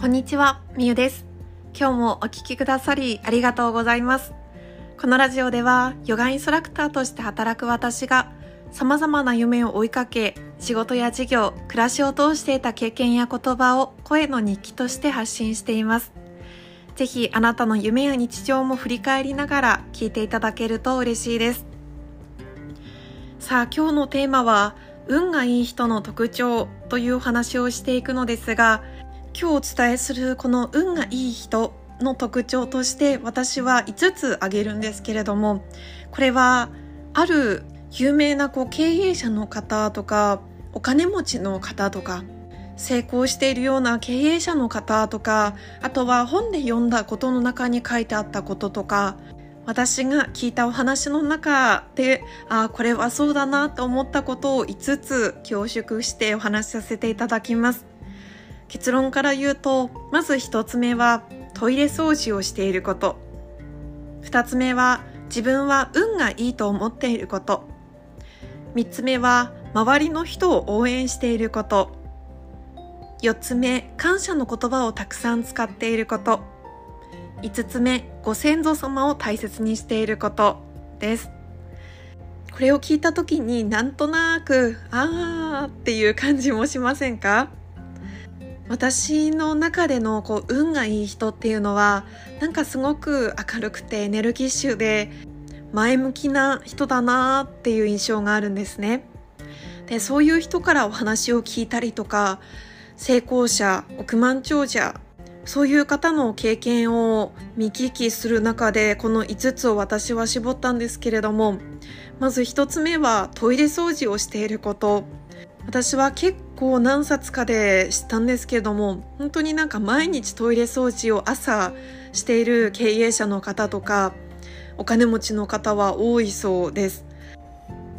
こんにちは、みゆです。今日もお聞きくださりありがとうございます。このラジオでは、ヨガインストラクターとして働く私が、様々な夢を追いかけ、仕事や事業、暮らしを通していた経験や言葉を声の日記として発信しています。ぜひあなたの夢や日常も振り返りながら聞いていただけると嬉しいです。さあ今日のテーマは運がいい人の特徴というお話をしていくのですが今日お伝えするこの運がいい人の特徴として私は5つ挙げるんですけれどもこれはある有名なこう経営者の方とかお金持ちの方とか成功しているような経営者の方とかあとは本で読んだことの中に書いてあったこととか私が聞いたお話の中でああこれはそうだなと思ったことを5つ凝縮してお話しさせていただきます。結論から言うとまず1つ目はトイレ掃除をしていること。2つ目は自分は運がいいと思っていること。3つ目は周りの人を応援していること。4つ目感謝の言葉をたくさん使っていること。5つ目ご先祖様を大切にしていること。です。これを聞いた時になんとなくあーっていう感じもしませんか？私の中でのこう運がいい人っていうのはなんかすごく明るくてエネルギッシュで前向きな人だなっていう印象があるんですね。でそういう人からお話を聞いたりとか成功者億万長者そういう方の経験を見聞きする中でこの5つを私は絞ったんですけれどもまず1つ目はトイレ掃除をしていること。私は結構何冊かで知ったんですけども本当になんか毎日トイレ掃除を朝している経営者の方とかお金持ちの方は多いそうです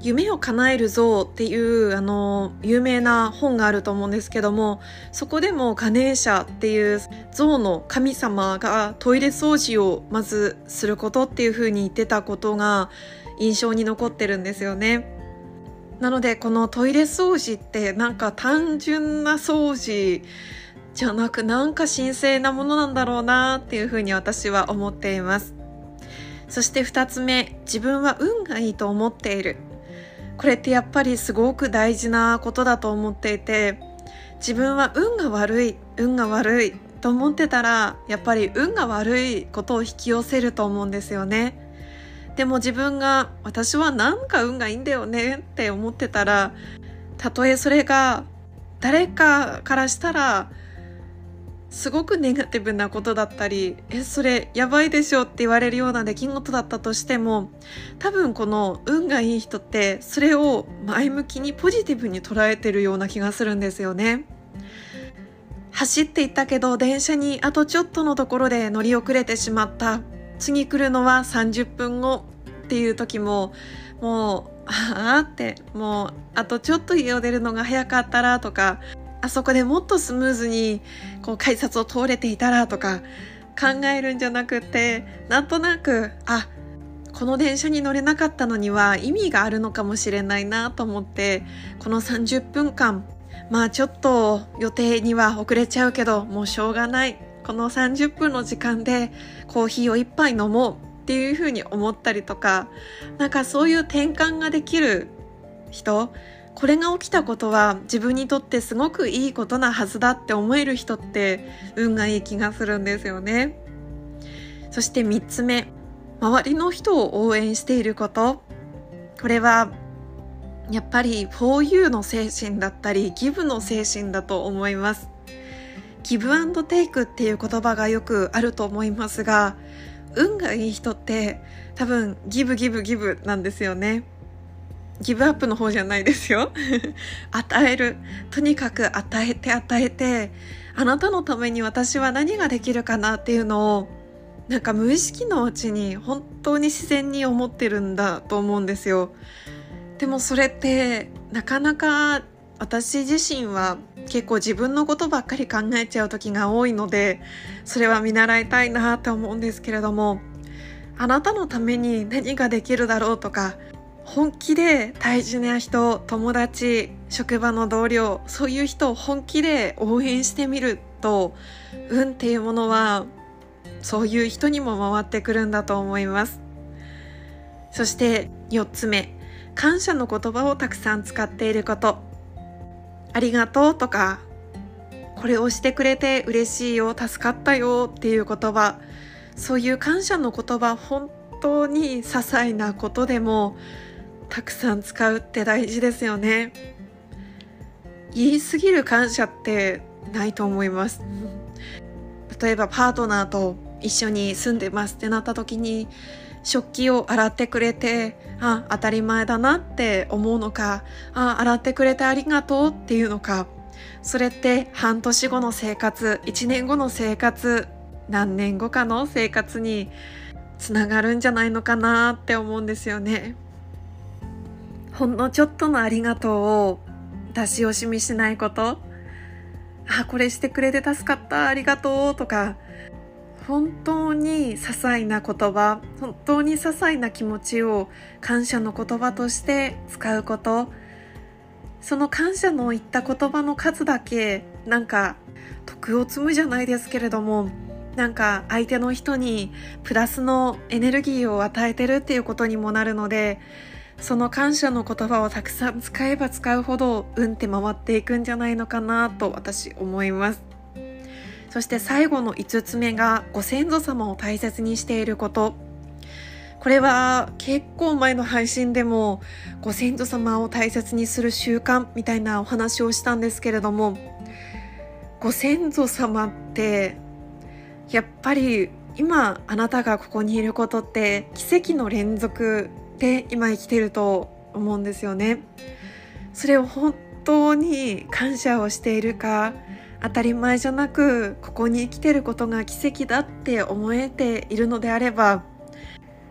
夢を叶える像っていうあの有名な本があると思うんですけどもそこでもガネーシャっていう像の神様がトイレ掃除をまずすることっていうふうに言ってたことが印象に残ってるんですよね。なのでこのトイレ掃除ってなんか単純な掃除じゃなくなんか神聖なものなんだろうなっていうふうに私は思っています。そして2つ目自分は運がいいと思っているこれってやっぱりすごく大事なことだと思っていて自分は運が悪い運が悪いと思ってたらやっぱり運が悪いことを引き寄せると思うんですよねでも自分が私はなんか運がいいんだよねって思ってたらたとえそれが誰かからしたらすごくネガティブなことだったり、え、それやばいでしょって言われるような出来事だったとしても、多分この運がいい人ってそれを前向きにポジティブに捉えてるような気がするんですよね。走っていったけど電車にあとちょっとのところで乗り遅れてしまった。次来るのは30分後っていう時も、もう、ああって、もう、あとちょっと家を出るのが早かったらとか、あそこでもっとスムーズにこう改札を通れていたらとか考えるんじゃなくてなんとなくあこの電車に乗れなかったのには意味があるのかもしれないなと思ってこの30分間まあちょっと予定には遅れちゃうけどもうしょうがない。この30分の時間でコーヒーを一杯飲もうっていうふうに思ったりとかなんかそういう転換ができる人これが起きたことは自分にとってすごくいいことなはずだって思える人って運がいい気がするんですよね。そして3つ目、周りの人を応援していること。これはやっぱり for you の精神だったりギブの精神だと思います。ギブアンドテイクっていう言葉がよくあると思いますが、運がいい人って多分ギブギブギブなんですよね。ギブアップの方じゃないですよ。与える。とにかく与えて与えて、あなたのために私は何ができるかなっていうのを、なんか無意識のうちに本当に自然に思ってるんだと思うんですよ。でもそれってなかなか私自身は結構自分のことばっかり考えちゃう時が多いので、それは見習いたいなと思うんですけれども、あなたのために何ができるだろうとか、本気で大事な人友達職場の同僚そういう人を本気で応援してみると運っていうものはそういう人にも回ってくるんだと思います。そして4つ目感謝の言葉をたくさん使っていること。ありがとうとかこれをしてくれて嬉しいよ助かったよっていう言葉。そういう感謝の言葉本当に些細なことでもたくさん使うって大事ですよね。言い過ぎる感謝ってないと思います。例えばパートナーと一緒に住んでますってなった時に食器を洗ってくれてあ当たり前だなって思うのかあ洗ってくれてありがとうっていうのか。それって半年後の生活1年後の生活何年後かの生活につながるんじゃないのかなって思うんですよね。ほんのちょっとのありがとうを出し惜しみしないこと。あこれしてくれて助かったありがとうとか本当に些細な言葉本当に些細な気持ちを感謝の言葉として使うこと。その感謝の言った言葉の数だけなんか徳を積むじゃないですけれどもなんか相手の人にプラスのエネルギーを与えてるっていうことにもなるのでその感謝の言葉をたくさん使えば使うほど運って回っていくんじゃないのかなと私思います。そして最後の5つ目がご先祖様を大切にしていることこれは結構前の配信でもご先祖様を大切にする習慣みたいなお話をしたんですけれどもご先祖様ってやっぱり今あなたがここにいることって奇跡の連続で今生きてると思うんですよね。それを本当に感謝をしているか当たり前じゃなくここに生きてることが奇跡だって思えているのであれば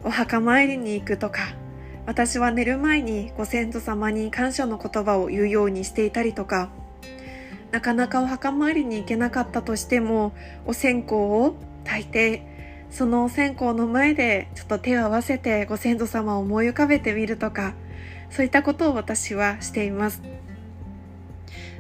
お墓参りに行くとか私は寝る前にご先祖様に感謝の言葉を言うようにしていたりとかなかなかお墓参りに行けなかったとしてもお線香を炊いてそのお線香の前でちょっと手を合わせてご先祖様を思い浮かべてみるとかそういったことを私はしています。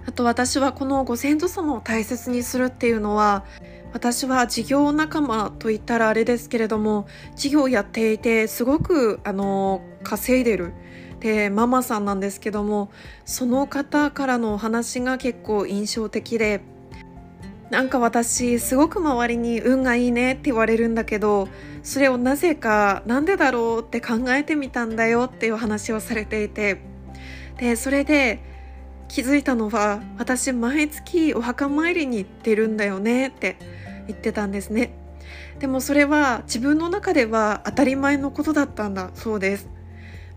あと私はこのご先祖様を大切にするっていうのは私は事業仲間といったらあれですけれども事業やっていてすごくあの稼いでるでママさんなんですけどもその方からのお話が結構印象的でなんか私すごく周りに運がいいねって言われるんだけどそれをなぜかなんでだろうって考えてみたんだよっていう話をされていてでそれで気づいたのは私毎月お墓参りに行ってるんだよねって言ってたんですね。でもそれは自分の中では当たり前のことだったんだそうです。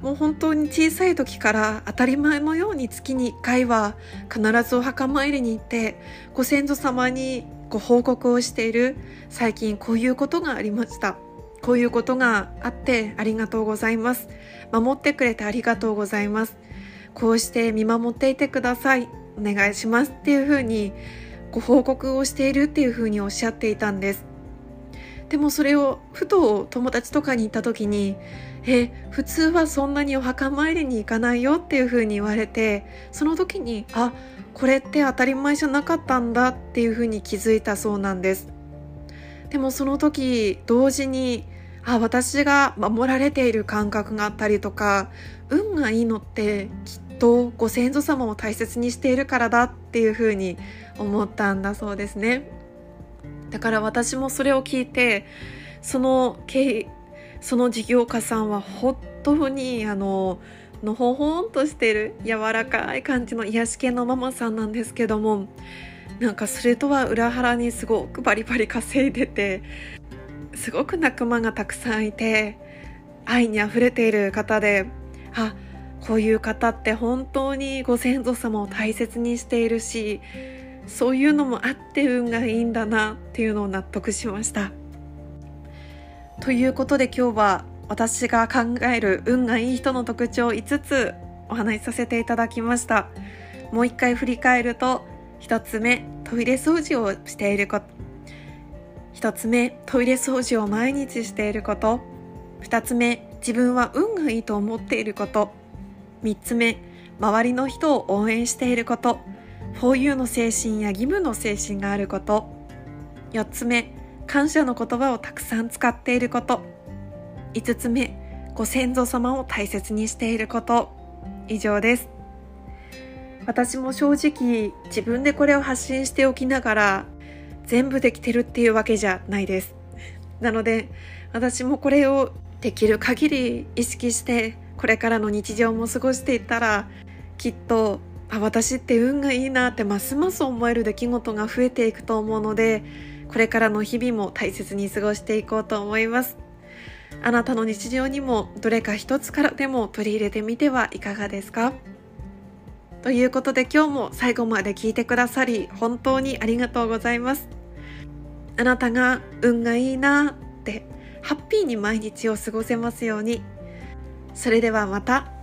もう本当に小さい時から当たり前のように月に1回は必ずお墓参りに行ってご先祖様にご報告をしている最近こういうことがありました。こういうことがあってありがとうございます。守ってくれてありがとうございます。こうして見守っていてください。お願いしますっていうふうにご報告をしているっていうふうにおっしゃっていたんです。でもそれをふと友達とかに行った時にえ普通はそんなにお墓参りに行かないよっていうふうに言われてその時にあこれって当たり前じゃなかったんだっていうふうに気づいたそうなんです。でもその時同時にあ私が守られている感覚があったりとか運がいいのってきっとご先祖様を大切にしているからだっていうふうに思ったんだそうですね。だから私もそれを聞いてそのその事業家さんは本当にあののほほんとしてる柔らかい感じの癒し系のママさんなんですけどもなんかそれとは裏腹にすごくバリバリ稼いでてすごく仲間がたくさんいて愛にあふれている方であこういう方って本当にご先祖様を大切にしているしそういうのもあって運がいいんだなっていうのを納得しました。ということで今日は私が考える運がいい人の特徴5つお話しさせていただきました。もう一回振り返ると1つ目トイレ掃除をしていること1つ目トイレ掃除を毎日していること2つ目自分は運がいいと思っていること。3つ目周りの人を応援していること。4U の精神や義務の精神があること。4つ目感謝の言葉をたくさん使っていること。5つ目ご先祖様を大切にしていること。以上です。私も正直自分でこれを発信しておきながら全部できてるっていうわけじゃないです。なので私もこれをできる限り意識してこれからの日常も過ごしていったらきっとあ私って運がいいなってますます思える出来事が増えていくと思うのでこれからの日々も大切に過ごしていこうと思います。あなたの日常にもどれか一つからでも取り入れてみてはいかがですか？ということで今日も最後まで聞いてくださり本当にありがとうございます。あなたが運がいいなハッピーに毎日を過ごせますように。それではまた。